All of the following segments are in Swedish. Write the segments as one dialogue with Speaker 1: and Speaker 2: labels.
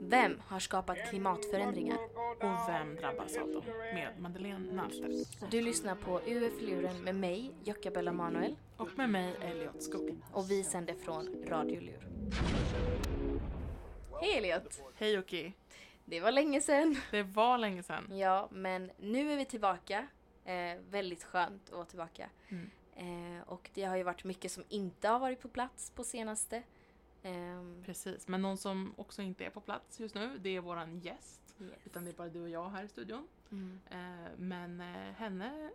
Speaker 1: Vem har skapat klimatförändringar?
Speaker 2: Och vem drabbas av dem? Med Madeleine Nalter.
Speaker 1: Du lyssnar på UF-luren med mig, Jockabella Manuel,
Speaker 2: Och med mig Elliot Skog.
Speaker 1: och vi sänder från Radiolur. Hej Elliot!
Speaker 2: Hej Jocke!
Speaker 1: Det var länge sedan.
Speaker 2: Det var länge sedan.
Speaker 1: Ja, men nu är vi tillbaka. Eh, väldigt skönt att vara tillbaka.
Speaker 2: Mm.
Speaker 1: Eh, och det har ju varit mycket som inte har varit på plats på senaste. Ehm,
Speaker 2: Precis, men någon som också inte är på plats just nu, det är våran gäst.
Speaker 1: yes.
Speaker 2: Utan det är bara du och jag här i studion.
Speaker 1: Mm.
Speaker 2: Eh, men eh, henne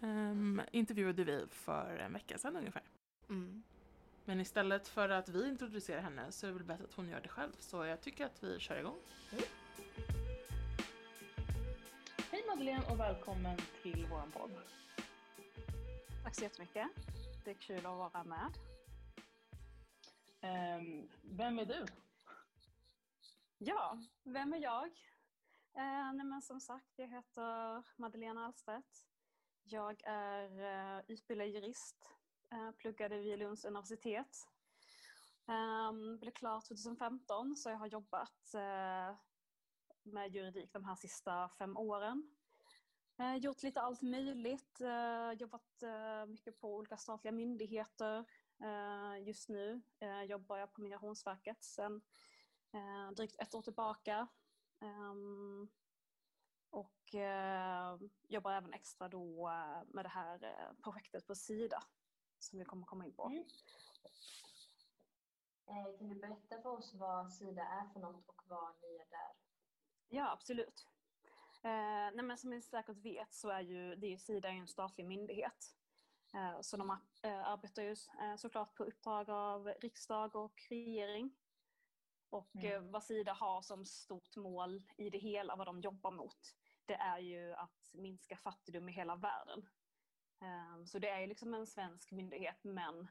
Speaker 2: ehm, intervjuade vi för en vecka sedan ungefär.
Speaker 1: Mm.
Speaker 2: Men istället för att vi introducerar henne så är det väl bättre att hon gör det själv. Så jag tycker att vi kör igång. Hej Madeleine och välkommen till våran podd.
Speaker 3: Tack så jättemycket. Det är kul att vara med.
Speaker 2: Ehm, vem är du?
Speaker 3: Ja, vem är jag? Eh, nej men som sagt, jag heter Madeleine Alstedt. Jag är eh, utbildad jurist. Eh, Pluggade vid Lunds universitet. Ehm, blev klar 2015 så jag har jobbat med juridik de här sista fem åren. Gjort lite allt möjligt. Jobbat mycket på olika statliga myndigheter. Eh, just nu eh, jobbar jag på Migrationsverket sedan eh, drygt ett år tillbaka. Ehm, och jobbar även extra då med det här projektet på Sida som vi kommer komma in på.
Speaker 4: Mm. Kan du berätta för oss vad Sida är för något och vad ni gör där?
Speaker 3: Ja, absolut. Eh, nej men som ni säkert vet så är ju, det är ju Sida är en statlig myndighet. Eh, så de eh, arbetar ju eh, såklart på uppdrag av riksdag och regering. Och
Speaker 4: Mm.
Speaker 3: vad Sida har som stort mål i det hela, vad de jobbar mot, det är ju att minska fattigdom i hela världen. Så det är ju liksom en svensk myndighet men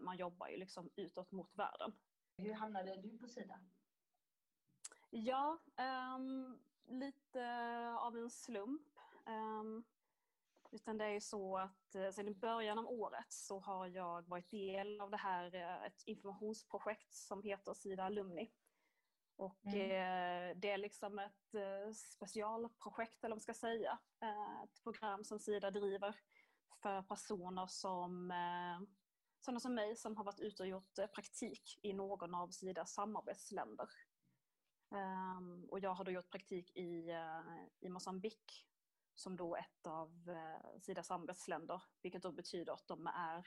Speaker 3: man jobbar ju liksom utåt mot världen.
Speaker 4: Hur hamnade du på Sida?
Speaker 3: Ja, ehm, lite av en slump. Ehm, utan det är ju så att eh, sedan i början av året så har jag varit del av det här, eh, ett informationsprojekt som heter Sida Alumni. Och
Speaker 4: Mm.
Speaker 3: eh, det är liksom ett specialprojekt, eller vad man ska säga. Ett program som Sida driver för personer som sådana som mig som har varit ute och gjort praktik i någon av Sidas samarbetsländer. Ehm, och jag har då gjort praktik i, i Mosambik som då ett av uh, Sidas samarbetsländer, vilket då betyder att de är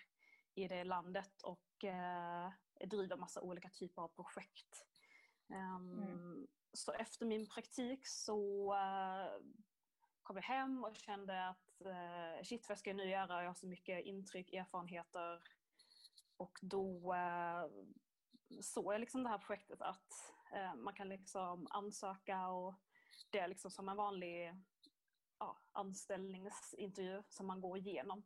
Speaker 3: i det landet och uh, driver massa olika typer av projekt. Ehm,
Speaker 4: Mm.
Speaker 3: Så efter min praktik så uh, kom jag hem och kände att uh, shit vad ska jag nu göra? Jag har så mycket intryck, erfarenheter och då uh, såg jag liksom det här projektet att eh, man kan liksom ansöka och det är liksom som en vanlig ja, anställningsintervju som man går igenom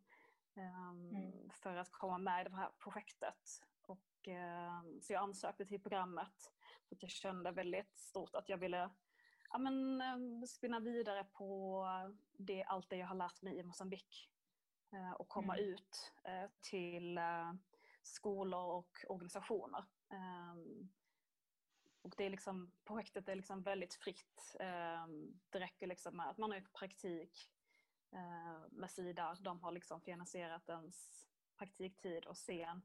Speaker 3: ehm,
Speaker 4: Mm.
Speaker 3: för att komma med i det här projektet. Och, ehm, så jag ansökte till programmet för att jag kände väldigt stort att jag ville ja, men, eh, spinna vidare på det, allt det jag har lärt mig i Mosambik eh, och komma
Speaker 4: Mm.
Speaker 3: ut eh, till eh, skolor och organisationer. Och det är liksom, projektet är liksom väldigt fritt. Ehm, det räcker liksom med att man har gjort praktik eh, med Sida. De har liksom finansierat ens praktiktid och sen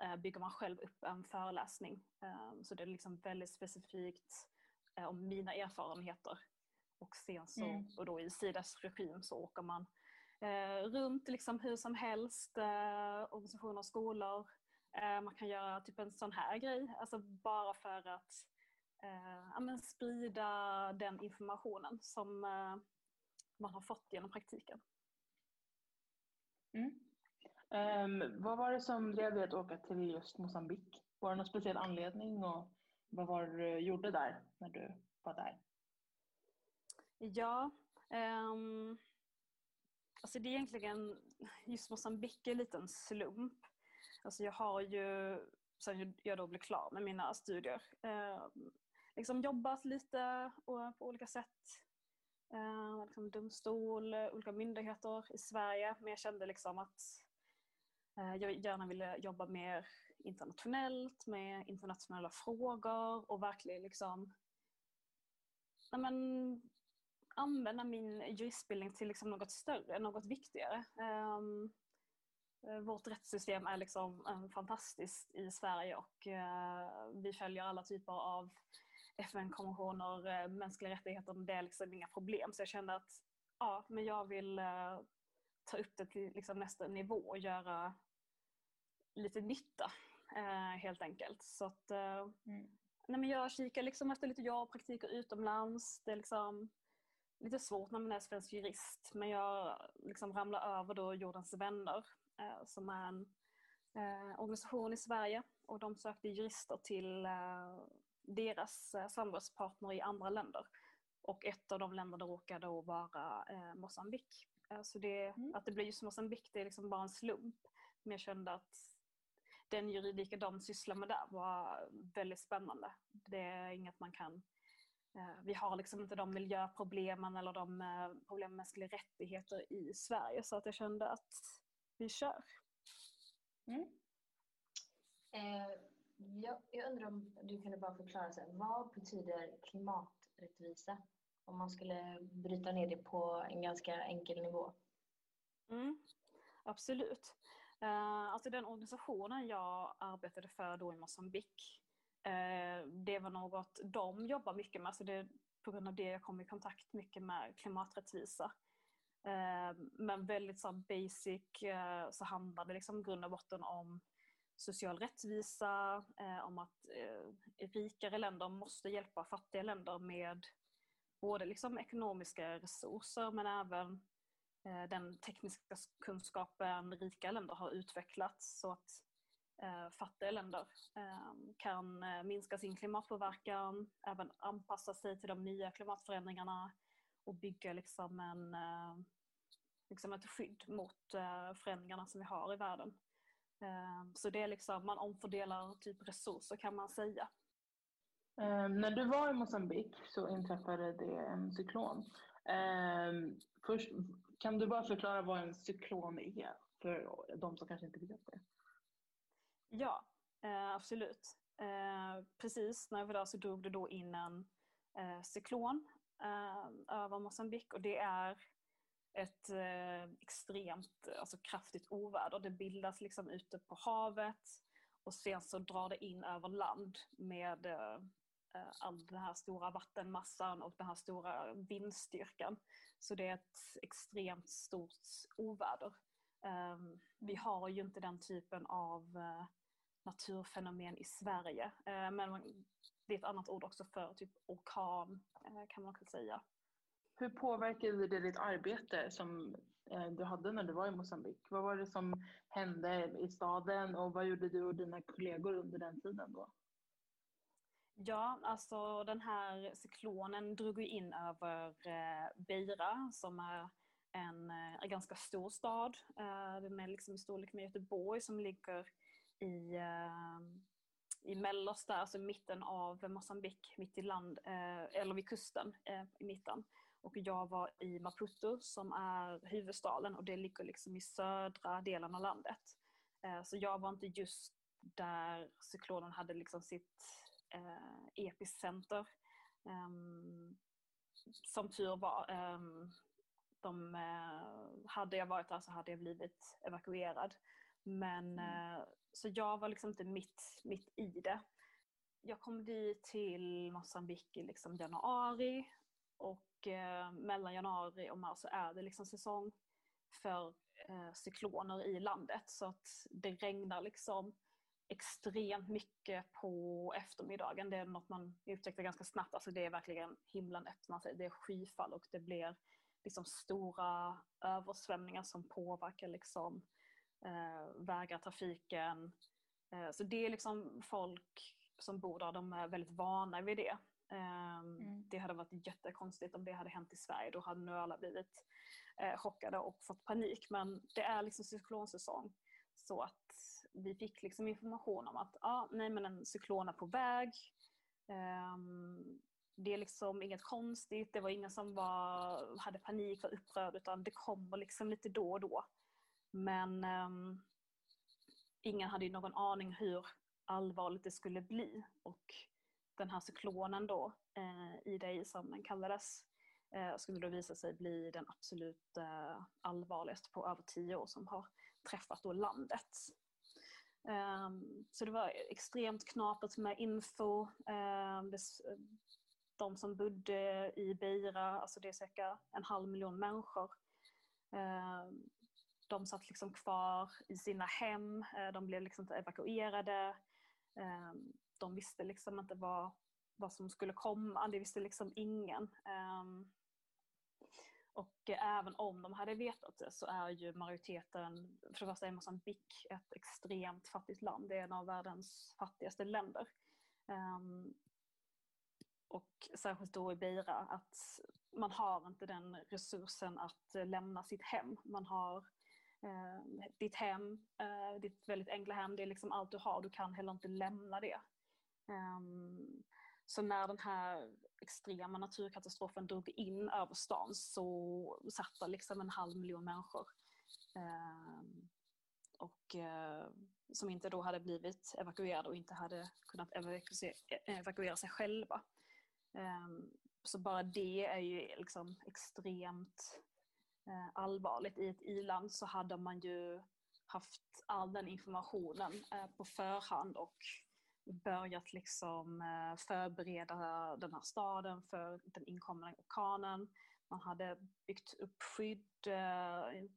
Speaker 3: eh, bygger man själv upp en föreläsning. Ehm, så det är liksom väldigt specifikt eh, om mina erfarenheter. Och sen så,
Speaker 4: Mm.
Speaker 3: och då i Sidas regim så åker man runt liksom hur som helst, organisationer och skolor. Eh, man kan göra typ en sån här grej, alltså bara för att eh, sprida den informationen som eh, man har fått genom praktiken.
Speaker 5: Mm. Ehm, vad var det som drev dig att åka till just Mosambik? Var det någon speciell anledning och vad var det du gjorde där när du var där?
Speaker 3: Ja, ehm, alltså det är egentligen, just Mosambik är en liten slump. Alltså jag har ju, sen jag då blev klar med mina studier, eh, liksom jobbat lite och, på olika sätt. Eh, liksom domstol, olika myndigheter i Sverige. Men jag kände liksom att eh, jag gärna ville jobba mer internationellt med internationella frågor och verkligen liksom nej men, använda min juristbildning till liksom något större, något viktigare. Um, vårt rättssystem är liksom um, fantastiskt i Sverige och uh, vi följer alla typer av FN-konventioner, mänskliga rättigheter, det är liksom inga problem. Så jag kände att ja, men jag vill ta upp det till liksom nästa nivå och göra lite nytta helt enkelt. Så att, mm. nej, men jag kikar liksom efter lite jobbpraktiker utomlands. Det är liksom lite svårt när man är svensk jurist men jag liksom ramlar över då Jordens vänner eh, som är en eh, organisation i Sverige och de sökte jurister till eh, deras eh, samarbetspartner i andra länder. Och ett av de länderna råkar då vara eh, Mosambik. Eh, så det, mm. att det blir just Mosambik det är liksom bara en slump. Men jag kände att den juridiken de sysslar med där var väldigt spännande. Det är inget man kan Eh, vi har liksom inte de miljöproblemen eller de eh, problem med mänskliga rättigheter i Sverige så att jag kände att vi kör.
Speaker 4: Mm. Eh, jag, jag, undrar om du kunde bara förklara, sig, vad betyder klimaträttvisa? Om man skulle bryta ner det på en ganska enkel nivå.
Speaker 3: Mm, absolut. Uh, alltså den organisationen jag arbetade för då i Mosambik Eh, det var något de jobbar mycket med, så det är på grund av det jag kom i kontakt mycket med klimaträttvisa. Ehm, men väldigt så basic eh, så handlar det liksom grund och botten om social rättvisa, eh, om att eh, rikare länder måste hjälpa fattiga länder med både liksom ekonomiska resurser men även den tekniska kunskapen rika länder har utvecklat så att fattiga länder ehm, kan minska sin klimatpåverkan, även anpassa sig till de nya klimatförändringarna och bygga liksom, en, eh, liksom ett skydd mot eh, förändringarna som vi har i världen. Eh, så det är liksom, man omfördelar typ resurser kan man säga.
Speaker 5: Um, när du var i Mosambik så inträffade det en cyklon. Först, kan du bara förklara vad en cyklon är för de som kanske inte vet det?
Speaker 3: Ja, eh, absolut. Eh, precis när jag var där så drog det då in en eh, cyklon eh, över Mosambik och det är ett eh, extremt alltså kraftigt oväder. Det bildas liksom ute på havet och sen så drar det in över land med eh, eh all den här stora vattenmassan och den här stora vindstyrkan. Så det är ett extremt stort oväder. Eh, vi har ju inte den typen av eh, naturfenomen i Sverige. Eh, men det är ett annat ord också för typ orkan kan man också säga.
Speaker 5: Hur påverkade det ditt arbete som eh, du hade när du var i Mosambik? Vad var det som hände i staden och vad gjorde du och dina kollegor under den tiden då?
Speaker 3: Ja, alltså den här cyklonen drog in över eh, Beira som är en, eh, en ganska stor stad. Den är liksom i storlek med Göteborg som ligger i, i mellersta, alltså mitten av Mosambik, mitt i land, eller vid kusten i mitten. Och jag var i Maputo som är huvudstaden och det ligger liksom i södra delen av landet. Så jag var inte just där cyklonen hade liksom sitt epicenter. Um, som tur var. Um, de, eh, hade jag varit där så hade jag blivit evakuerad. Men, mm. Eh, så jag var liksom inte mitt, mitt i det. Jag kom dit till Mosambik i liksom januari och eh, mellan januari och mars så är det liksom säsong för eh, cykloner i landet så att det regnar liksom extremt mycket på eftermiddagen. Det är något man upptäckte ganska snabbt. Alltså det är verkligen himlen öppnar sig. Det är skyfall och det blir liksom stora översvämningar som påverkar liksom, eh, vägar, trafiken. Eh, så det är liksom folk som bor där, de är väldigt vana vid det. Eh, mm. Det hade varit jättekonstigt om det hade hänt i Sverige. Då hade nog alla blivit eh, chockade och fått panik. Men det är liksom cyklonsäsong. Så att vi fick liksom information om att ah, nej, men en cyklon är på väg. Um, det är liksom inget konstigt, det var ingen som var, hade panik, var upprörd, utan det kommer liksom lite då och då. Men um, ingen hade ju någon aning hur allvarligt det skulle bli. Och den här cyklonen då, eh, Idai som den kallades, eh, skulle då visa sig bli den absolut eh, allvarligaste på över tio år som har träffat då landet. Um, så det var extremt knapert med info. Um, det, de som bodde i Beira, alltså det är cirka en halv miljon människor, um, de satt liksom kvar i sina hem, eh, de blev liksom inte evakuerade de visste liksom inte vad, vad som skulle komma, det visste liksom ingen. Ehm, och även om de hade vetat det så är ju majoriteten, för det första är Mozambique ett extremt fattigt land. Det är en av världens fattigaste länder. Ehm, och särskilt då i Beira att man har inte den resursen att lämna sitt hem. Man har ehm, ditt hem, eh, ditt väldigt enkla hem, det är liksom allt du har. Du kan heller inte lämna det. Ehm, så när den här extrema naturkatastrofen drog in över stan så satt det liksom en halv miljon människor. Ehm, och eh, som inte då hade blivit evakuerade och inte hade kunnat evakuera, sig själva. Ehm, så bara det är ju liksom extremt eh, allvarligt. I ett i-land så hade man ju haft all den informationen eh, på förhand och börjat liksom eh, förbereda den här staden för den inkommande orkanen. Man hade byggt upp skydd. Eh,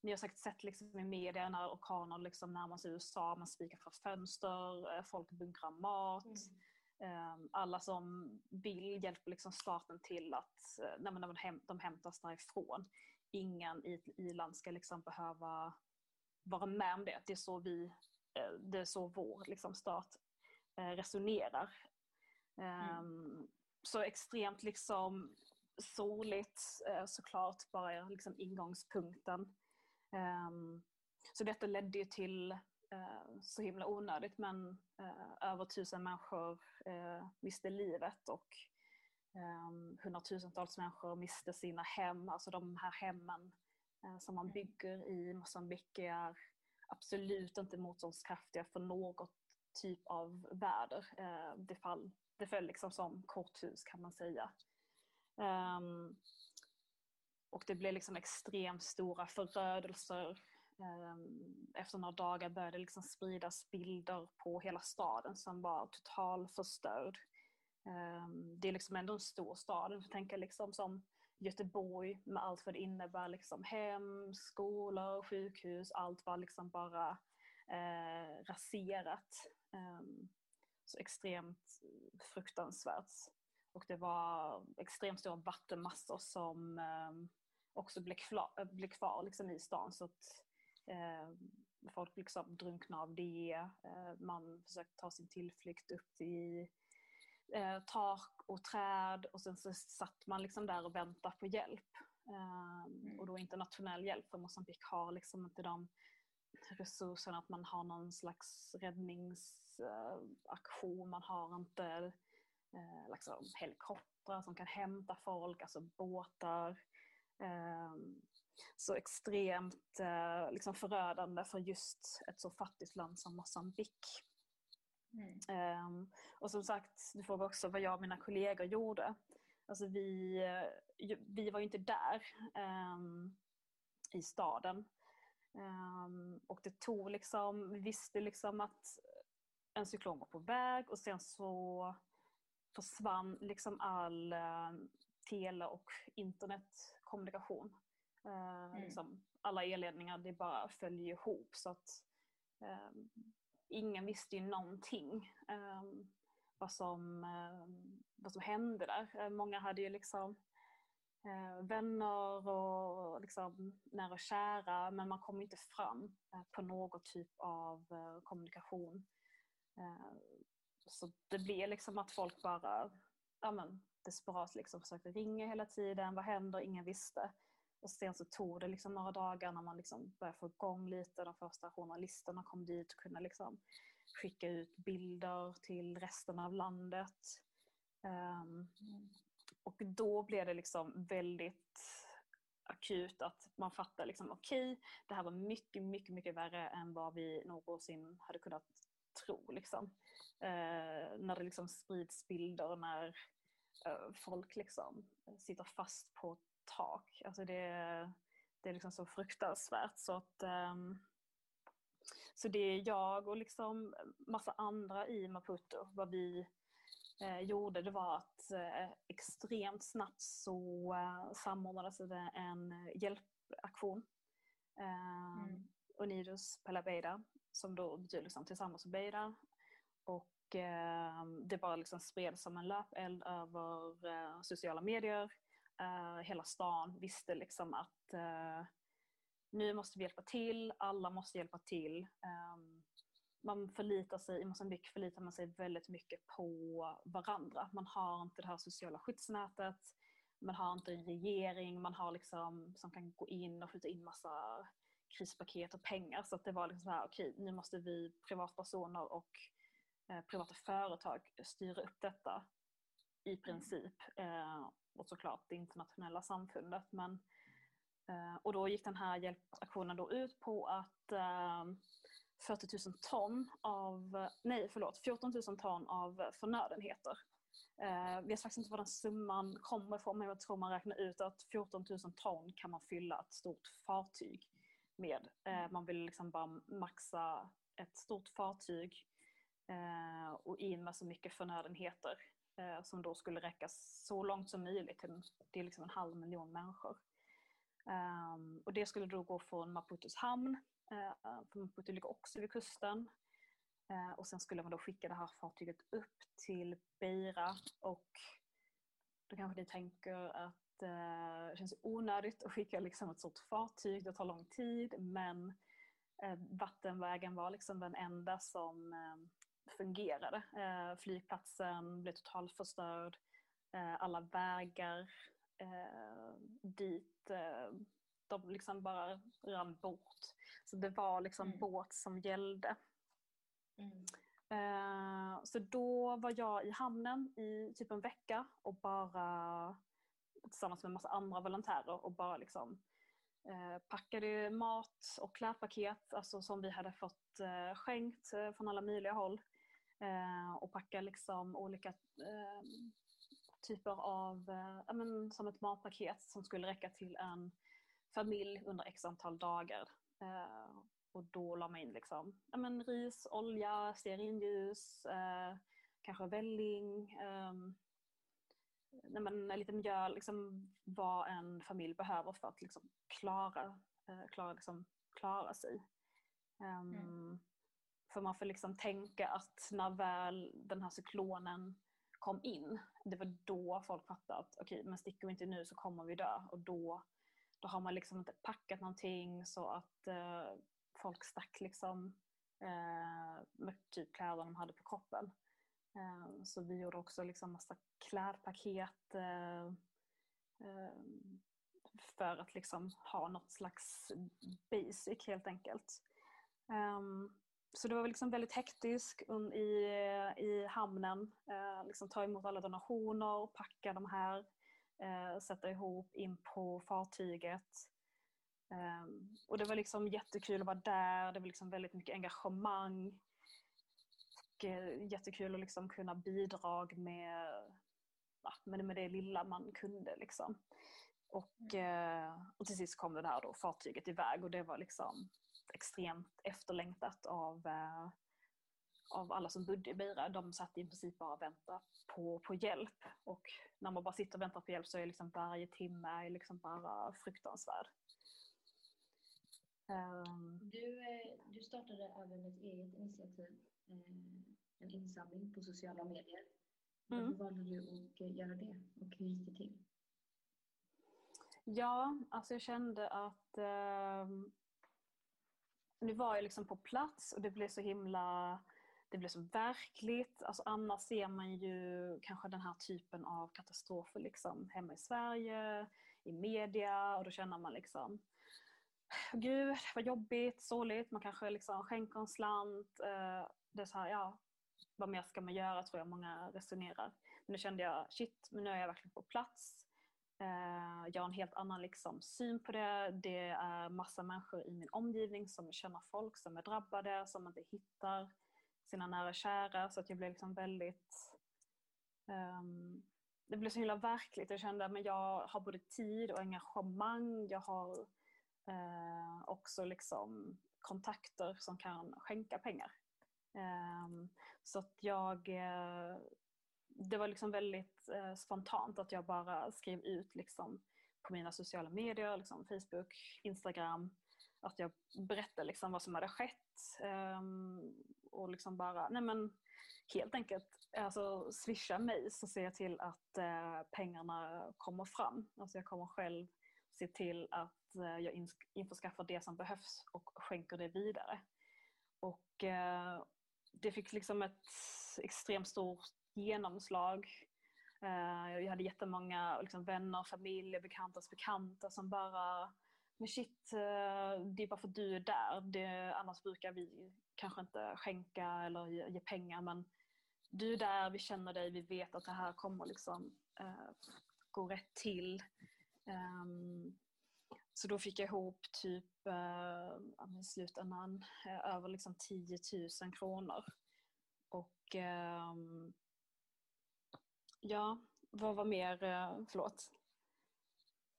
Speaker 3: ni har säkert sett liksom i media när orkaner liksom närmar sig USA, man spikar för fönster, eh, folk bunkrar mat. Mm. Alla som vill hjälper liksom staten till att nej, men de hämtas därifrån. Ingen i ett i-land ska liksom behöva vara med om det. Det är så, vi, det är så vår liksom, stat resonerar. Mm. Ehm, så extremt liksom soligt eh, såklart bara liksom ingångspunkten. Ehm, så detta ledde ju till eh, så himla onödigt men över tusen människor miste livet och ehm, hundratusentals människor miste sina hem. Alltså de här hemmen som man mm. bygger i Mosambik är absolut inte motståndskraftiga för något typ av väder. Eh, det, fall, det föll liksom som korthus kan man säga. Um, och det blev liksom extremt stora förödelser. Um, efter några dagar började det liksom spridas bilder på hela staden som var total förstörd. Um, det är liksom ändå en stor stad. Jag tänker liksom som Göteborg med allt vad det innebär. Liksom hem, skolor, sjukhus, allt var liksom bara eh, raserat. Ehm, så extremt fruktansvärt. Och det var extremt stora vattenmassor som ehm, också blev, klar, blev kvar liksom i stan. Så att eh, folk liksom drunknade av det. Eh, man försökte ta sin tillflykt upp i eh, tak och träd och sen så satt man liksom där och väntade på hjälp. Mm. Och då internationell hjälp för Mosambik har liksom inte de resurserna att man har någon slags räddningsaktion, man har inte eh, liksom helikoptrar som kan hämta folk, alltså båtar. Eh, så extremt eh, liksom förödande för just ett så fattigt land som Mosambik. Mm. Um, och som sagt, du frågar också vad jag och mina kollegor gjorde. Alltså vi, vi var ju inte där um, i staden. Um, och det tog liksom, vi visste liksom att en cyklon var på väg och sen så försvann liksom all uh, tele och internetkommunikation. Uh, mm. liksom, alla elledningar det bara föll ihop så att um, ingen visste ju någonting um, vad, som, vad som hände där. Många hade ju liksom Eh, vänner och liksom nära och kära men man kom inte fram eh, på någon typ av eh, kommunikation. Eh, så det blev liksom att folk bara ja, men, desperat liksom försökte ringa hela tiden, vad händer, ingen visste. Och sen så tog det liksom några dagar när man liksom började få igång lite, de första journalisterna kom dit och kunde liksom skicka ut bilder till resten av landet. Um, och då blev det liksom väldigt akut att man fattar liksom okej, okay, det här var mycket, mycket, mycket värre än vad vi någonsin hade kunnat tro. Liksom. Eh, när det liksom sprids bilder när eh, folk liksom sitter fast på tak. Alltså det, det är liksom så fruktansvärt så att eh, så det jag och liksom massa andra i Maputo, vad vi eh, gjorde, det var att eh, extremt snabbt så eh, samordnades det en hjälpaktion. Eh, mm. Unidos Pela som då betyder liksom tillsammans med Beida. Och eh, det bara liksom spreds som en löpeld över eh, sociala medier. Eh, hela stan visste liksom att eh, nu måste vi hjälpa till, alla måste hjälpa till. Um, man förlitar sig, i Mosambik förlitar man sig väldigt mycket på varandra. Man har inte det här sociala skyddsnätet, man har inte en regering, man har liksom, som kan gå in och skjuta in massa krispaket och pengar. Så att det var liksom så här, okej, okay, nu måste vi privatpersoner och eh, privata företag styra upp detta i princip. Eh, och såklart det internationella samfundet. Men Eh, och då gick den här hjälpaktionen då ut på att eh, 40 000 ton av, nej förlåt, 14 000 ton av förnödenheter. Eh, vi vet faktiskt inte var den summan kommer ifrån men jag tror man räknar ut att 14 000 ton kan man fylla ett stort fartyg med. Eh, man vill liksom bara maxa ett stort fartyg eh, och in med så mycket förnödenheter eh, som då skulle räcka så långt som möjligt till, till liksom en halv miljon människor. Um, och det skulle då gå från Maputos hamn, Eh, för för Maputo ligger också vid kusten. Eh, och sen skulle man då skicka det här fartyget upp till Beira och då kanske ni tänker att eh, det känns onödigt att skicka liksom ett stort fartyg, det tar lång tid men vattenvägen var liksom den enda som fungerade. flygplatsen blev totalt förstörd, alla vägar dit de liksom bara rann bort. Så det var liksom mm. båt som gällde. Mm. Eh, så då var jag i hamnen i typ en vecka och bara tillsammans med en massa andra volontärer och bara liksom eh, packade mat och klädpaket alltså som vi hade fått eh, skänkt från alla möjliga håll. Och packa liksom olika typer av, men, som ett matpaket som skulle räcka till en familj under x antal dagar. Eh, och då la man in liksom, ja, men, ris, olja, stearinljus, eh, kanske välling, eh, nej, men, lite mjöl, liksom, vad en familj behöver för att liksom, klara, eh, klara, liksom, klara sig. Um, mm. För man får liksom tänka att när väl den här cyklonen kom in, det var då folk fattade att okej, okay, men sticker vi inte nu så kommer vi dö. Och då, då har man liksom inte packat någonting så att eh, folk stack liksom eh, med typ kläder de hade på kroppen. Eh, så vi gjorde också liksom massa klädpaket eh, eh, för att liksom ha något slags basic helt enkelt. Ehm, så det var liksom väldigt hektiskt i, i hamnen. Eh, liksom ta emot alla donationer, packa de här, eh, sätta ihop in på fartyget. Eh, och det var liksom jättekul att vara där, det var liksom väldigt mycket engagemang. Och, eh, jättekul att liksom kunna bidra med, med, det lilla man kunde. Liksom. Och, eh, och till sist kom det där då fartyget iväg och det var liksom extremt efterlängtat av, av alla som bodde i Beira. De satt i princip bara och väntade på, på hjälp. Och när man bara sitter och väntar på hjälp så är liksom varje timme liksom bara fruktansvärd.
Speaker 4: Um, du, eh, du startade även ett eget initiativ, eh, en insamling på sociala medier. Mm. Varför valde du att göra det och hur gick det till?
Speaker 3: Ja, alltså jag kände att eh, nu var jag liksom på plats och det blev så himla det blev så verkligt. Alltså annars ser man ju kanske den här typen av katastrofer liksom hemma i Sverige, i media och då känner man liksom Gud, vad jobbigt, sorgligt. Man kanske liksom skänker en slant. Eh, det är så här, ja, vad mer ska man göra tror jag många resonerar. Men nu kände jag, shit, men nu är jag verkligen på plats. Eh, jag har en helt annan liksom, syn på det. Det är massa människor i min omgivning som känner folk som är drabbade, som inte hittar sina nära och kära. Så att jag blev liksom väldigt... Um, det blev så himla verkligt. Jag kände att jag har både tid och engagemang. Jag har eh, också liksom kontakter som kan skänka pengar. Eh, så att jag Eh, det var liksom väldigt eh, spontant att jag bara skrev ut liksom, på mina sociala medier, liksom Facebook, Instagram, att jag berättade liksom vad som hade skett. Um, och liksom bara, nej men helt enkelt alltså, swisha mig så ser jag till att uh, pengarna kommer fram. Alltså jag kommer själv se till att uh, jag införskaffar det som behövs och skänker det vidare. Och uh, det fick liksom ett extremt stort genomslag. Jag hade jättemånga liksom, vänner, familj, bekantas bekanta som bara men shit, eh, det är bara för att du är där. Det, annars brukar vi kanske inte skänka eller ge, ge, pengar men du är där, vi känner dig, vi vet att det här kommer liksom uh, gå rätt till. Um, så då fick jag ihop typ uh, i slutändan uh, över liksom 10 000 kronor. Och um, Ja, vad var mer? Förlåt.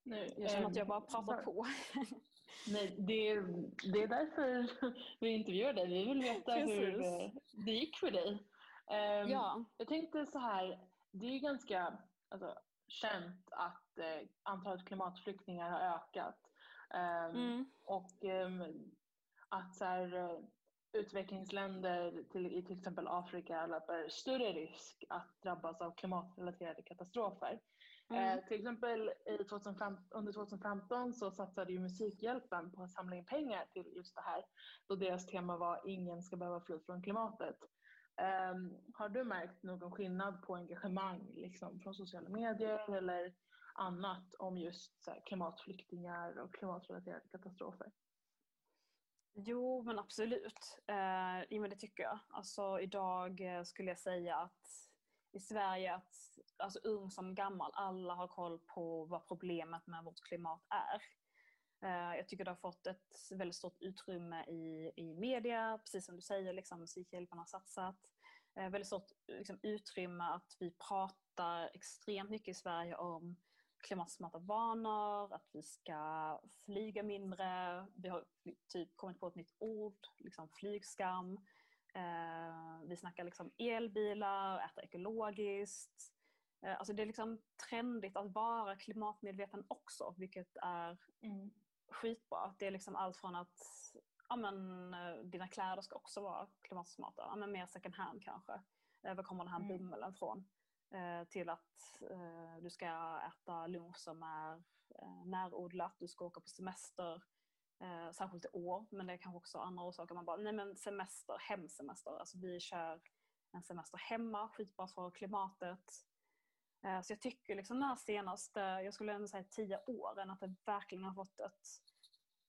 Speaker 3: Nej, jag känner att jag bara pratar sorry. på.
Speaker 5: Nej, det är, det är därför vi intervjuar dig. Vi vill veta hur det gick för dig. Um, ja. Jag tänkte så här, det är ganska alltså, känt att eh, antalet klimatflyktingar har ökat. Um, mm. Och um, att så här, eh, utvecklingsländer till, i till exempel Afrika löper större risk att drabbas av klimatrelaterade katastrofer. Mm. Eh, till exempel i 2015, under 2015 så satsade ju Musikhjälpen på att samla in pengar till just det här då deras tema var ingen ska behöva fly från klimatet. Eh, har du märkt någon skillnad på engagemang liksom, från sociala medier eller annat om just här, klimatflyktingar och klimatrelaterade katastrofer?
Speaker 3: Jo, men absolut. Eh, det tycker jag. Alltså, idag eh, skulle jag säga att i Sverige, att, alltså ung som gammal, alla har koll på vad problemet med vårt klimat är. Eh, jag tycker det har fått ett väldigt stort utrymme i, i media, precis som du säger, liksom, Musikhjälpen har satsat. Eh, väldigt stort liksom, utrymme att vi pratar extremt mycket i Sverige om klimatsmarta vanor, att vi ska flyga mindre. Vi har typ kommit på ett nytt ord, liksom flygskam. Eh, vi snackar liksom elbilar, äta ekologiskt. Eh, alltså det är liksom trendigt att vara klimatmedveten också, vilket är mm. skitbra. Det är liksom allt från att ja, men, eh, dina kläder ska också vara klimatsmarta, ja, men mer second hand kanske. Var kommer den här mm. bomullen från? Eh, till att du ska äta lunch som är närodlat, du ska åka på semester, Eh, särskilt i år, men det är kanske också andra orsaker. Man bara, nej men semester, hemsemester, alltså vi kör en semester hemma, skitbra för klimatet. Eh, så jag tycker liksom de här senaste, jag skulle ändå säga tio åren, att det verkligen har fått ett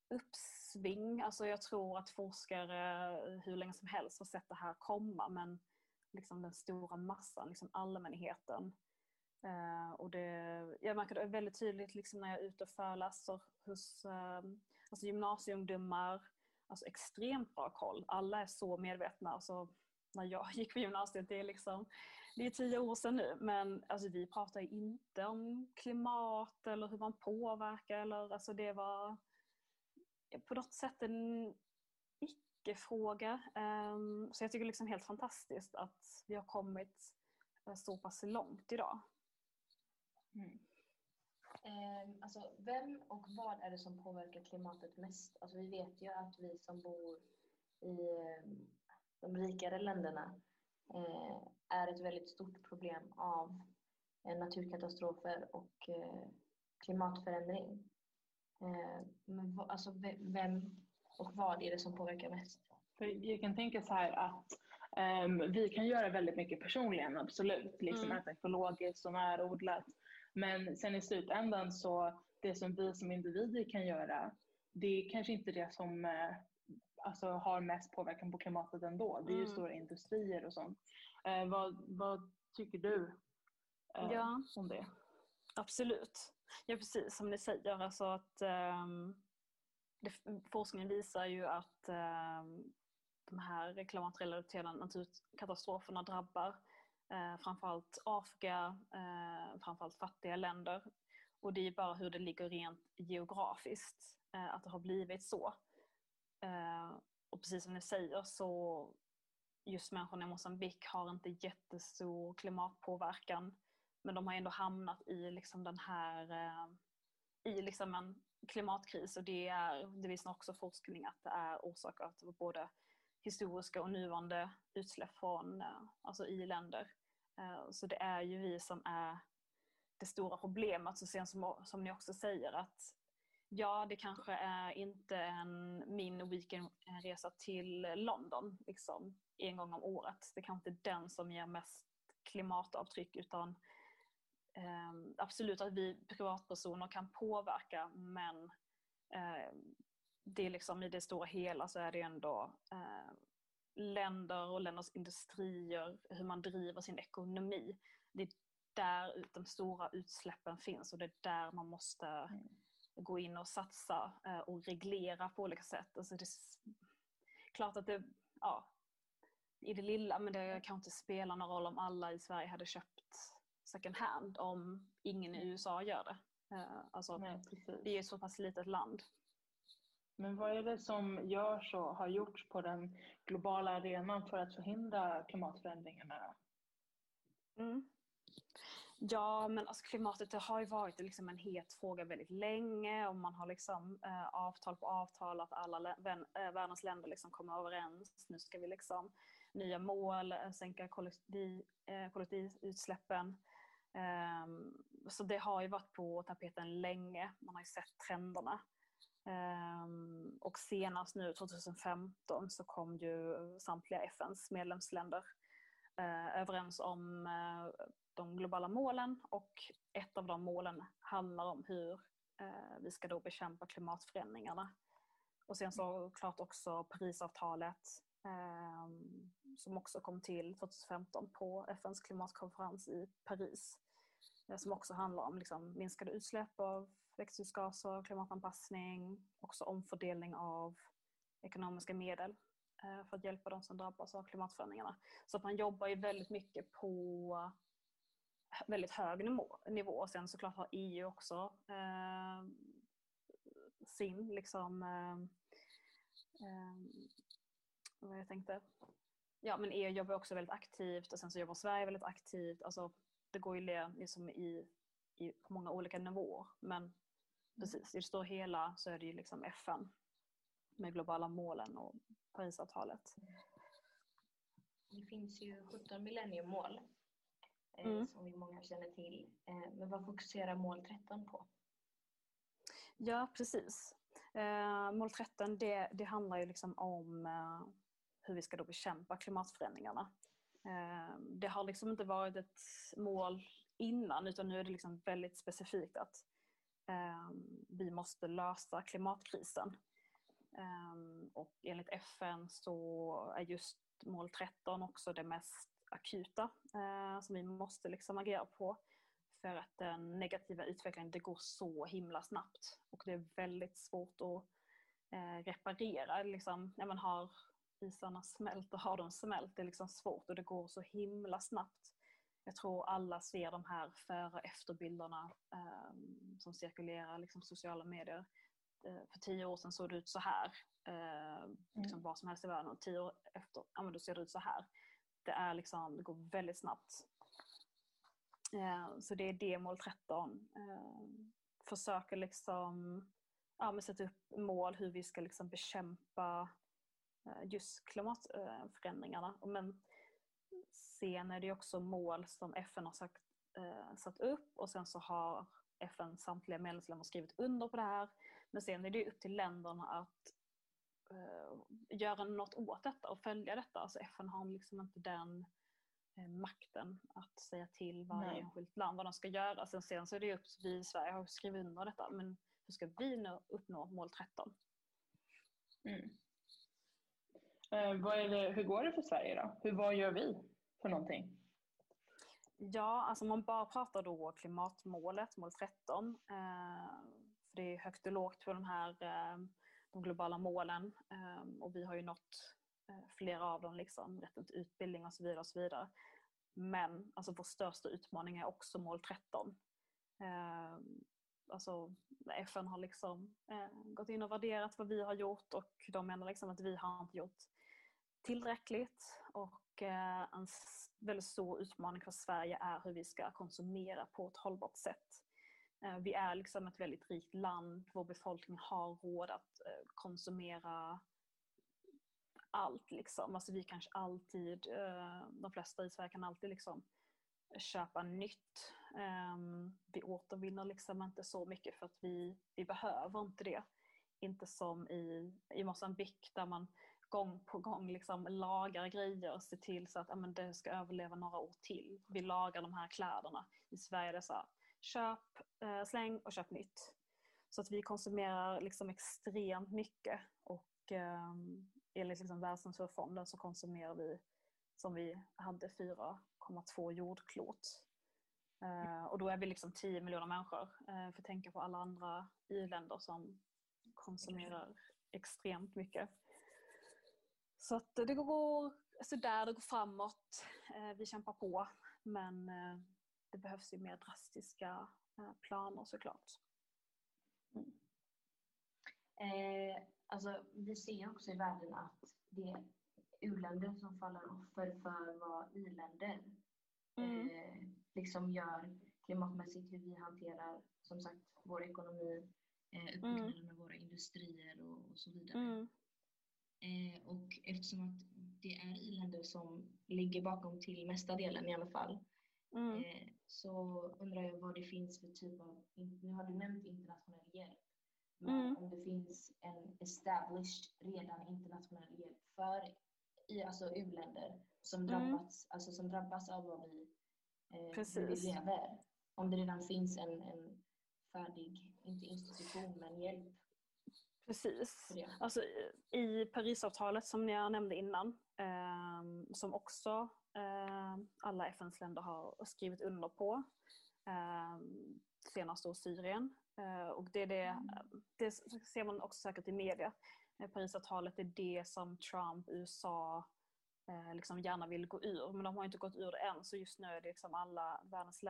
Speaker 3: uppsving. Alltså jag tror att forskare eh, hur länge som helst har sett det här komma men liksom den stora massan, liksom allmänheten. Eh, och det, jag märker det väldigt tydligt liksom när jag är ute och föreläser hos eh, alltså gymnasieungdomar. Alltså extremt bra koll. Alla är så medvetna. Alltså, när jag gick på gymnasiet, det är, liksom, det är tio år sedan nu, men alltså, vi pratar inte om klimat eller hur man påverkar. Eller, alltså, det var på något sätt en icke-fråga. Ehm, så jag tycker liksom helt fantastiskt att vi har kommit eh, så pass långt idag.
Speaker 4: Mm. Um, alltså, vem och vad är det som påverkar klimatet mest? Alltså, vi vet ju att vi som bor i um, de rikare länderna uh, är ett väldigt stort problem av uh, naturkatastrofer och uh, klimatförändring. men alltså, vem och vad är det som påverkar mest?
Speaker 5: För jag kan tänka så här att um, vi kan göra väldigt mycket personligen, absolut. Liksom mm. äta ekologiskt och närodlat. Men sen i slutändan så det som vi som individer kan göra, det är kanske inte det som uh, alltså, har mest påverkan på klimatet ändå. Det är ju mm. stora industrier och sånt. Uh, vad, vad tycker du uh, ja. om det?
Speaker 3: Absolut. Ja precis, som ni säger. Alltså att, um, det, forskningen visar ju att um, de här klimatrelaterade naturkatastroferna drabbar eh, framförallt Afrika, eh, framförallt fattiga länder. Och det är bara hur det ligger rent geografiskt, eh, att det har blivit så. Eh, och precis som ni säger så just människorna i Mosambik har inte jättestor klimatpåverkan men de har ändå hamnat i liksom den här eh, i liksom en klimatkris och det, är, det visar också forskning att det är orsakat av både historiska och nuvarande utsläpp från eh, alltså i-länder. Eh, så det är ju vi som är det stora problemet. Så sen som, som ni också säger att ja, det kanske är inte en, min weekendresa till London liksom, en gång om året. Det kanske inte är den som ger mest klimatavtryck utan eh, absolut att vi privatpersoner kan påverka men eh, det är liksom i det stora hela så är det ändå eh, länder och länders industrier, hur man driver sin ekonomi. Det är där de stora utsläppen finns och det är där man måste mm. gå in och satsa eh, och reglera på olika sätt. Alltså det är klart att det, ja, i det lilla, men det kan inte spela någon roll om alla i Sverige hade köpt second hand om ingen i mm. USA gör det. Eh, alltså, Nej, vi är ett så pass litet land.
Speaker 5: Men vad är det som görs och har gjorts på den globala arenan för att förhindra klimatförändringarna?
Speaker 3: Mm. Ja, men alltså klimatet det har ju varit liksom en het fråga väldigt länge och man har liksom eh, avtal på avtal att alla vän, eh, världens länder liksom kommer överens. Nu ska vi liksom nya mål, eh, sänka koldioxidutsläppen. Eh, ehm, så det har ju varit på tapeten länge. Man har ju sett trenderna. Um, och senast nu 2015 så kom ju samtliga FNs medlemsländer uh, överens om uh, de globala målen och ett av de målen handlar om hur uh, vi ska då bekämpa klimatförändringarna. Och sen så klart också Parisavtalet um, som också kom till 2015 på FNs klimatkonferens i Paris. Eh, som också handlar om liksom minskade utsläpp av växthusgaser, klimatanpassning, också omfördelning av ekonomiska medel eh, för att hjälpa de som drabbas av klimatförändringarna. Så att man jobbar ju väldigt mycket på väldigt hög nivå. Sen såklart har EU också eh, sin liksom eh, eh, vad jag tänkte. Ja men EU jobbar också väldigt aktivt och sen så jobbar Sverige väldigt aktivt. Alltså, det går ju liksom i, i, på många olika nivåer. Men mm. precis, i det stora hela så är det ju liksom FN med globala målen och Parisavtalet.
Speaker 4: Det finns ju 17 millenniemål eh, mm. som vi många känner till. Eh, men vad fokuserar mål 13 på?
Speaker 3: Ja, precis. Eh, mål 13 det, det handlar ju liksom om hur vi ska då bekämpa klimatförändringarna. Ehm, det har liksom inte varit ett mål innan utan nu är det liksom väldigt specifikt att ehm, vi måste lösa klimatkrisen. Ehm, och enligt FN så är just mål 13 också det mest akuta eh, som vi måste liksom agera på. För att den negativa utvecklingen det går så himla snabbt och det är väldigt svårt att eh, reparera. Liksom, när man har isarna smält och har de smält, det är liksom svårt och det går så himla snabbt. Jag tror alla ser de här före och efterbilderna um, som cirkulerar liksom sociala medier. Uh, för tio år sedan såg det ut så här, uh, liksom mm. vad som helst i världen och tio år efter, ja men då ser det ut så här. Det, är liksom, det går väldigt snabbt. Uh, så det är det mål 13. försöker liksom ja, men sätta upp mål hur vi ska liksom bekämpa Eh, just klimatförändringarna. Men sen är det också mål som FN har sagt, eh, satt upp och sen så har FN samtliga medlemsländer skrivit under på det här. Men sen är det upp till länderna att uh, göra något åt detta och följa detta. Alltså FN har liksom inte den makten att säga till varje Nej. enskilt land vad de ska göra. Sen, sen så är det upp till vi i Sverige har skrivit under detta men hur ska vi nu uppnå mål 13?
Speaker 5: Mm. Eh, vad är det, hur går det för Sverige då? Hur, vad gör vi för någonting?
Speaker 3: Ja, alltså om man bara pratar då klimatmålet, mål 13. Eh, för det är högt och lågt på de här eh, de globala målen eh, och vi har ju nått eh, flera av dem, liksom, rätten till utbildning och så vidare. Och så vidare. Men alltså, vår största utmaning är också mål 13. Eh, alltså, FN har liksom, eh, gått in och värderat vad vi har gjort och de menar liksom att vi har inte gjort tillräckligt. Och eh, en väldigt stor utmaning för Sverige är hur vi ska konsumera på ett hållbart sätt. Eh, vi är liksom ett väldigt rikt land, vår befolkning har råd att eh, konsumera allt. Liksom. Alltså vi kanske alltid, de flesta i Sverige kan alltid liksom köpa nytt. Ehm, vi återvinner liksom inte så mycket för att vi, vi behöver inte det. Inte som i, i Mosambik där man gång på gång liksom lagar grejer och ser till så att ja, men det ska överleva några år till. Vi lagar de här kläderna. I Sverige är det så här, köp, eh, släng och köp nytt. Så att vi konsumerar liksom extremt mycket och eh, enligt liksom Världsnaturfonden så konsumerar vi som vi hade 4,2 jordklot. Eh, och då är vi liksom 10 miljoner människor. Eh, för att tänka på alla andra i-länder som konsumerar extremt mycket. Så att det går sådär, det går framåt. Eh, vi kämpar på. Men eh, det behövs ju mer drastiska eh, planer såklart.
Speaker 4: Mm. Eh, alltså, vi ser också i världen att det är u-länder som faller offer för vad i-länder mm. eh, liksom gör klimatmässigt, hur vi hanterar som sagt vår ekonomi, eh, uppbyggnaden mm. av våra industrier och, och så vidare. Mm. Eh, och eftersom att det är i-länder som ligger bakom till mesta delen i alla fall mm. eh, så undrar jag vad det finns för typ av, nu har du nämnt internationell hjälp, men mm. om det finns en established redan internationell hjälp för i, alltså u-länder som mm. drabbats, alltså som drabbas av vad vi, eh, vi lever. Om det redan finns en, en färdig, inte institution, men hjälp
Speaker 3: Precis. Alltså, I Parisavtalet som jag nämnde innan, eh, som också eh, alla FNs länder har skrivit under på, eh, senast då Syrien. Eh, och det, det, mm. det ser man också säkert i media. Eh, Parisavtalet är det som Trump, USA eh, liksom gärna vill gå ur, men de har inte gått ur det än. Så just nu är det liksom alla, världens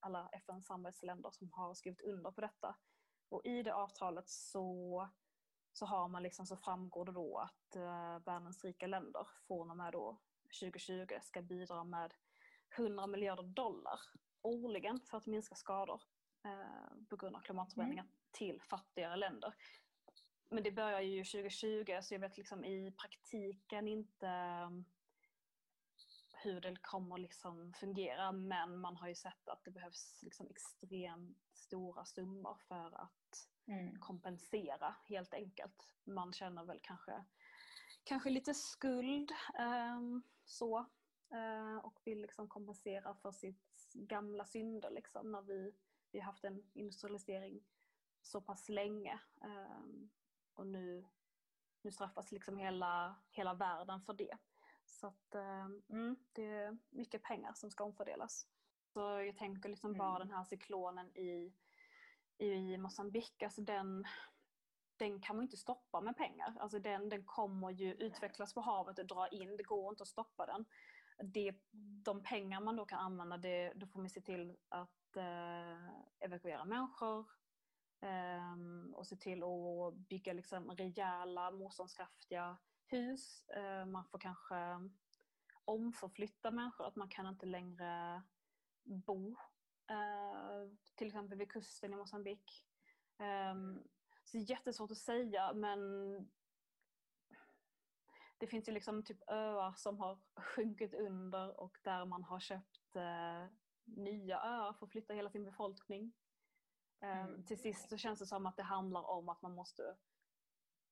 Speaker 3: alla FNs samarbetsländer som har skrivit under på detta. Och i det avtalet så, så, har man liksom, så framgår det då att eh, världens rika länder från och med då 2020 ska bidra med 100 miljarder dollar årligen för att minska skador eh, på grund av klimatförändringar mm. till fattigare länder. Men det börjar ju 2020 så jag vet liksom i praktiken inte hur det kommer liksom fungera men man har ju sett att det behövs liksom extremt stora summor för att mm. kompensera helt enkelt. Man känner väl kanske, kanske lite skuld eh, så eh, och vill liksom kompensera för sitt gamla synder liksom, när vi, vi har haft en industrialisering så pass länge eh, och nu, nu straffas liksom hela, hela världen för det. Så att, eh, mm, det är mycket pengar som ska omfördelas. Så jag tänker liksom mm. bara den här cyklonen i, i Mosambik, alltså den, den kan man inte stoppa med pengar. Alltså den, den kommer ju utvecklas på havet och dra in, det går inte att stoppa den. Det, de pengar man då kan använda, det, då får man se till att eh, evakuera människor eh, och se till att bygga liksom rejäla motståndskraftiga hus. Eh, man får kanske omförflytta människor, att man kan inte längre bo eh, till exempel vid kusten i Mosambik. Ehm, så det är jättesvårt att säga men det finns ju liksom typ öar som har sjunkit under och där man har köpt eh, nya öar för att flytta hela sin befolkning. Ehm, mm. Till sist så känns det som att det handlar om att man måste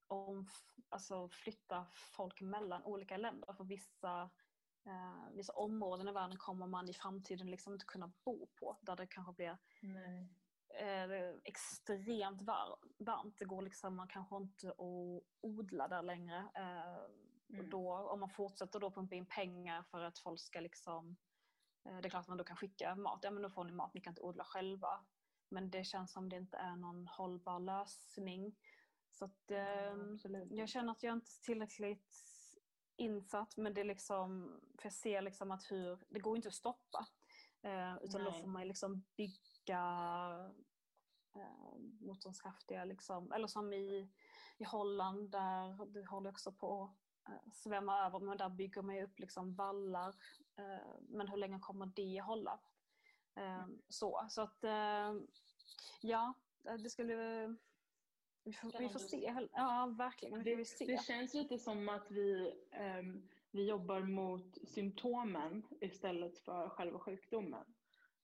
Speaker 3: om, alltså flytta folk mellan olika länder. För vissa, eh, vissa områden i världen kommer man i framtiden liksom inte kunna bo på. Där det kanske blir eh, extremt var, varmt. Det går liksom, man kanske inte att odla där längre. Eh, mm. då, om man fortsätter då pumpa in pengar för att folk ska liksom Eh, Det är klart att man då kan skicka mat, ja men då får ni mat, ni kan inte odla själva. Men det känns som det inte är någon hållbar lösning. Så att, ehm,
Speaker 5: absolut.
Speaker 3: jag känner att jag inte är tillräckligt insatt men det är liksom, för jag ser liksom att hur, det går inte att stoppa. Eh, utan då
Speaker 5: Nej.
Speaker 3: får man liksom bygga eh, motståndskraftiga, liksom, eller som i, i Holland där det håller också på att eh, svämma över men där bygger man ju upp liksom vallar. Eh, men hur länge kommer det hålla? Eh, så, så att eh, ja, det skulle vi får, vi får se. Ja, verkligen. Vi
Speaker 5: Det,
Speaker 3: se.
Speaker 5: det känns lite som att vi, ehm, vi jobbar mot symptomen istället för själva sjukdomen.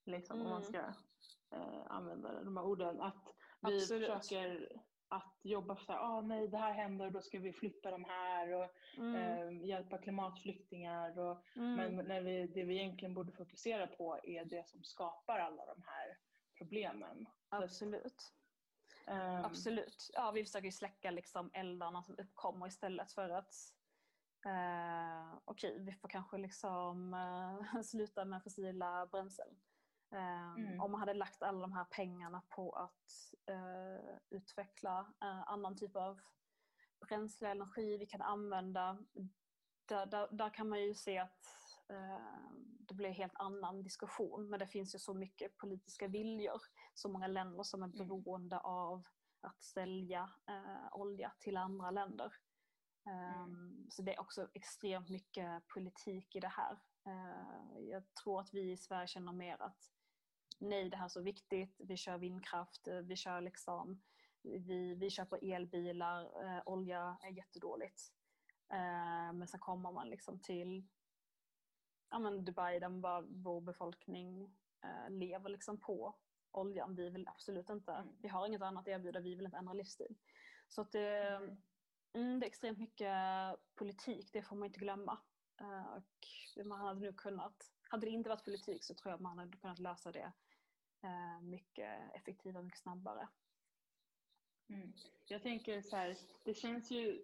Speaker 5: Liksom, Om man
Speaker 3: Mm.
Speaker 5: ska eh, använda de här orden. Att vi
Speaker 3: Absolut.
Speaker 5: försöker att jobba för att ah, nej det här händer då ska vi flytta de här och
Speaker 3: Mm,
Speaker 5: ehm, hjälpa klimatflyktingar. Och,
Speaker 3: mm.
Speaker 5: Men när vi, det vi egentligen borde fokusera på är det som skapar alla de här problemen.
Speaker 3: Absolut.
Speaker 5: Ehm,
Speaker 3: Absolut. Ja, vi försöker släcka liksom eldarna som uppkommer istället för att eh, okej, vi får kanske liksom eh, sluta med fossila bränslen. Eh,
Speaker 5: Mm.
Speaker 3: Om man hade lagt alla de här pengarna på att eh, utveckla annan typ av bränsle, energi vi kan använda. Där, där, där kan man ju se att det blir en helt annan diskussion. Men det finns ju så mycket politiska viljor. Så många länder som är
Speaker 5: Mm.
Speaker 3: beroende av att sälja eh, olja till andra länder.
Speaker 5: Mm.
Speaker 3: Så det är också extremt mycket politik i det här. Eh, jag tror att vi i Sverige känner mer att nej, det här är så viktigt, vi kör vindkraft, eh, vi kör liksom vi, vi köper elbilar, eh, olja är jättedåligt. Eh, men sen kommer man liksom till ja, men Dubai där bara, vår befolkning lever liksom på oljan. Vi vill absolut inte,
Speaker 5: Mm.
Speaker 3: vi har inget annat att erbjuda, vi vill inte ändra livsstil. Så att det,
Speaker 5: Mm.
Speaker 3: mm, det är extremt mycket politik, det får man inte glömma. Eh, och man hade nu kunnat, hade det inte varit politik så tror jag man hade kunnat lösa det eh, mycket effektivare, mycket snabbare.
Speaker 5: Mm. Jag tänker så här, det känns ju,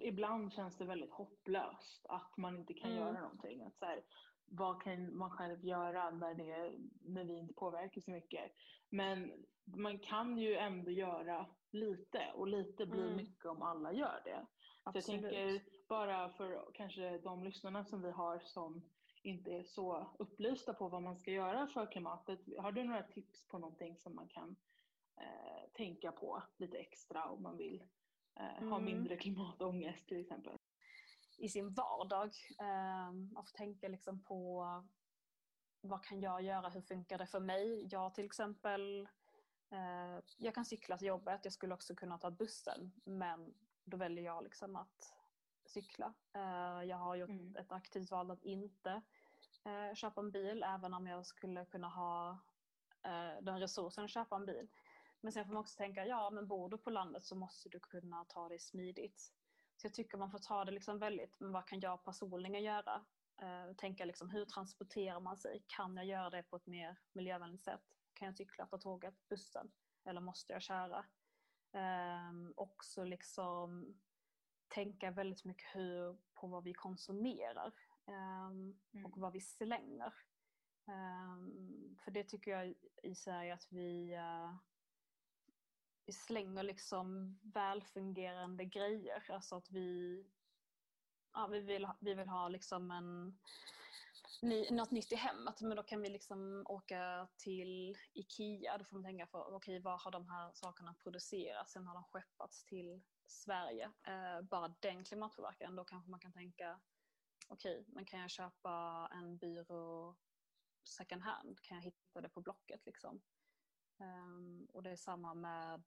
Speaker 5: ibland känns det väldigt hopplöst att man inte kan
Speaker 3: Mm.
Speaker 5: göra någonting. Att så här, vad kan man själv göra när, det, när vi inte påverkar så mycket? Men man kan ju ändå göra lite och lite blir
Speaker 3: Mm.
Speaker 5: mycket om alla gör det. Så jag tänker bara för kanske de lyssnarna som vi har som inte är så upplysta på vad man ska göra för klimatet. Har du några tips på någonting som man kan eh, tänka på lite extra om man vill eh, ha
Speaker 3: Mm.
Speaker 5: mindre klimatångest till exempel?
Speaker 3: I sin vardag. Eh, man får tänka liksom på vad kan jag göra, hur funkar det för mig? Jag till exempel, eh, jag kan cykla till jobbet, jag skulle också kunna ta bussen men då väljer jag liksom att cykla. Eh, jag har gjort
Speaker 5: Mm.
Speaker 3: ett aktivt val att inte eh, köpa en bil även om jag skulle kunna ha den resursen att köpa en bil. Men sen får man också tänka, ja men bor du på landet så måste du kunna ta det smidigt. Så jag tycker man får ta det liksom väldigt, men vad kan jag personligen göra? Eh, tänka liksom, hur transporterar man sig? Kan jag göra det på ett mer miljövänligt sätt? Kan jag cykla, ta tåget, bussen? Eller måste jag köra? Eh, också liksom tänka väldigt mycket hur, på vad vi konsumerar eh, och vad vi slänger. Eh, för det tycker jag i Sverige att vi eh, vi slänger liksom välfungerande grejer. Alltså att vi, ja, vi, vill, ha- vi vill ha liksom en, ny, något nytt i hemmet men då kan vi liksom åka till IKEA. Då får man tänka för okej var har de här sakerna producerats? Sen har de skeppats till Sverige. Eh, bara den klimatpåverkan. Då kanske man kan tänka okej, men kan jag köpa en byrå second hand? Kan jag hitta det på Blocket liksom? Ehm, och det är samma med,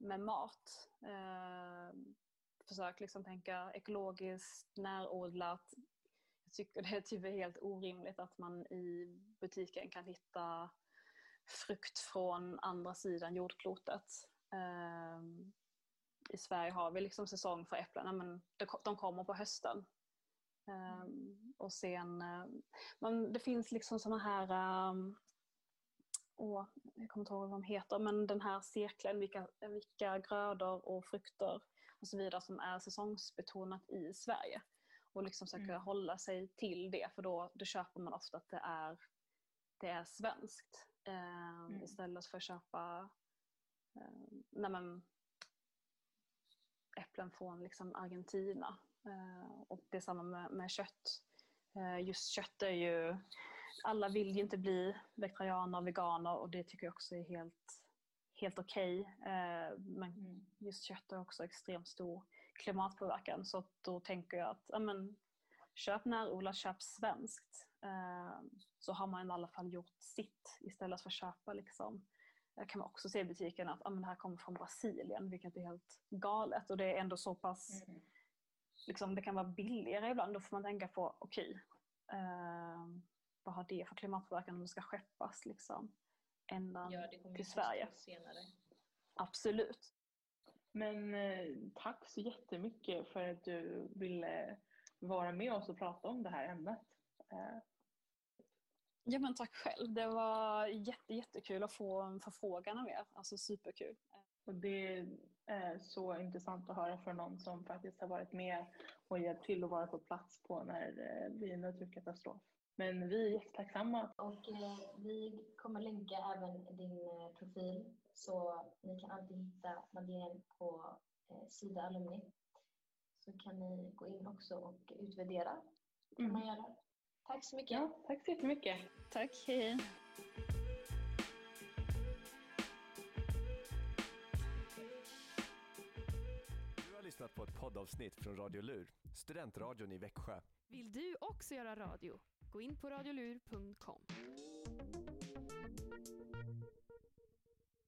Speaker 3: med mat. Ehm, försök liksom tänka ekologiskt, närodlat. Jag tycker det är typ helt orimligt att man i butiken kan hitta frukt från andra sidan jordklotet. Ehm, I Sverige har vi liksom säsong för äpplen, men de kommer på hösten. Ehm, och sen, eh, men det finns liksom sådana här um, åh, jag kommer inte ihåg vad de heter, men den här cirkeln, vilka, vilka grödor och frukter och så vidare som är säsongsbetonat i Sverige. Och liksom försöka
Speaker 5: Mm.
Speaker 3: hålla sig till det för då, då köper man ofta att det är, det är svenskt. Eh, Istället för att köpa eh, nej men, äpplen från liksom Argentina. Eh, och det är samma med, med kött. Eh, just kött är ju, alla vill ju inte bli vegetarianer och veganer och det tycker jag också är helt, helt okej. Eh, men
Speaker 5: Mm.
Speaker 3: just kött har också extremt stor klimatpåverkan så då tänker jag att ja, men, köp närodlat, köp svenskt. Eh, så har man i alla fall gjort sitt istället för att köpa liksom där kan man också se i butiken att ah, men det här kommer från Brasilien, vilket är helt galet. Och det är ändå så pass,
Speaker 5: Mm.
Speaker 3: liksom, det kan vara billigare ibland. Då får man tänka på, okej, eh, vad har det för klimatpåverkan om det ska skeppas liksom, ända
Speaker 4: Ja,
Speaker 3: till Sverige?
Speaker 4: senare.
Speaker 3: Absolut.
Speaker 5: Men eh, tack så jättemycket för att du ville vara med oss och prata om det här ämnet. Eh,
Speaker 3: Ja men tack själv. Det var jätte, jättekul att få en förfrågan av er. Alltså superkul.
Speaker 5: Och det är så intressant att höra från någon som faktiskt har varit med och hjälpt till och varit på plats på när det blir en naturkatastrof. Men vi är jättetacksamma.
Speaker 4: Och eh, vi kommer länka även din eh, profil så ni kan alltid hitta Madeleine på eh, Sida Alumni. Så kan ni gå in också och utvärdera. kan
Speaker 5: Mm.
Speaker 4: man göra. Tack så mycket.
Speaker 5: Ja, tack så jättemycket.
Speaker 3: Tack, hej hej.
Speaker 6: Du har lyssnat på ett poddavsnitt från Radio Lur, studentradion i Växjö.
Speaker 7: Vill du också göra radio? Gå in på radiolur.com.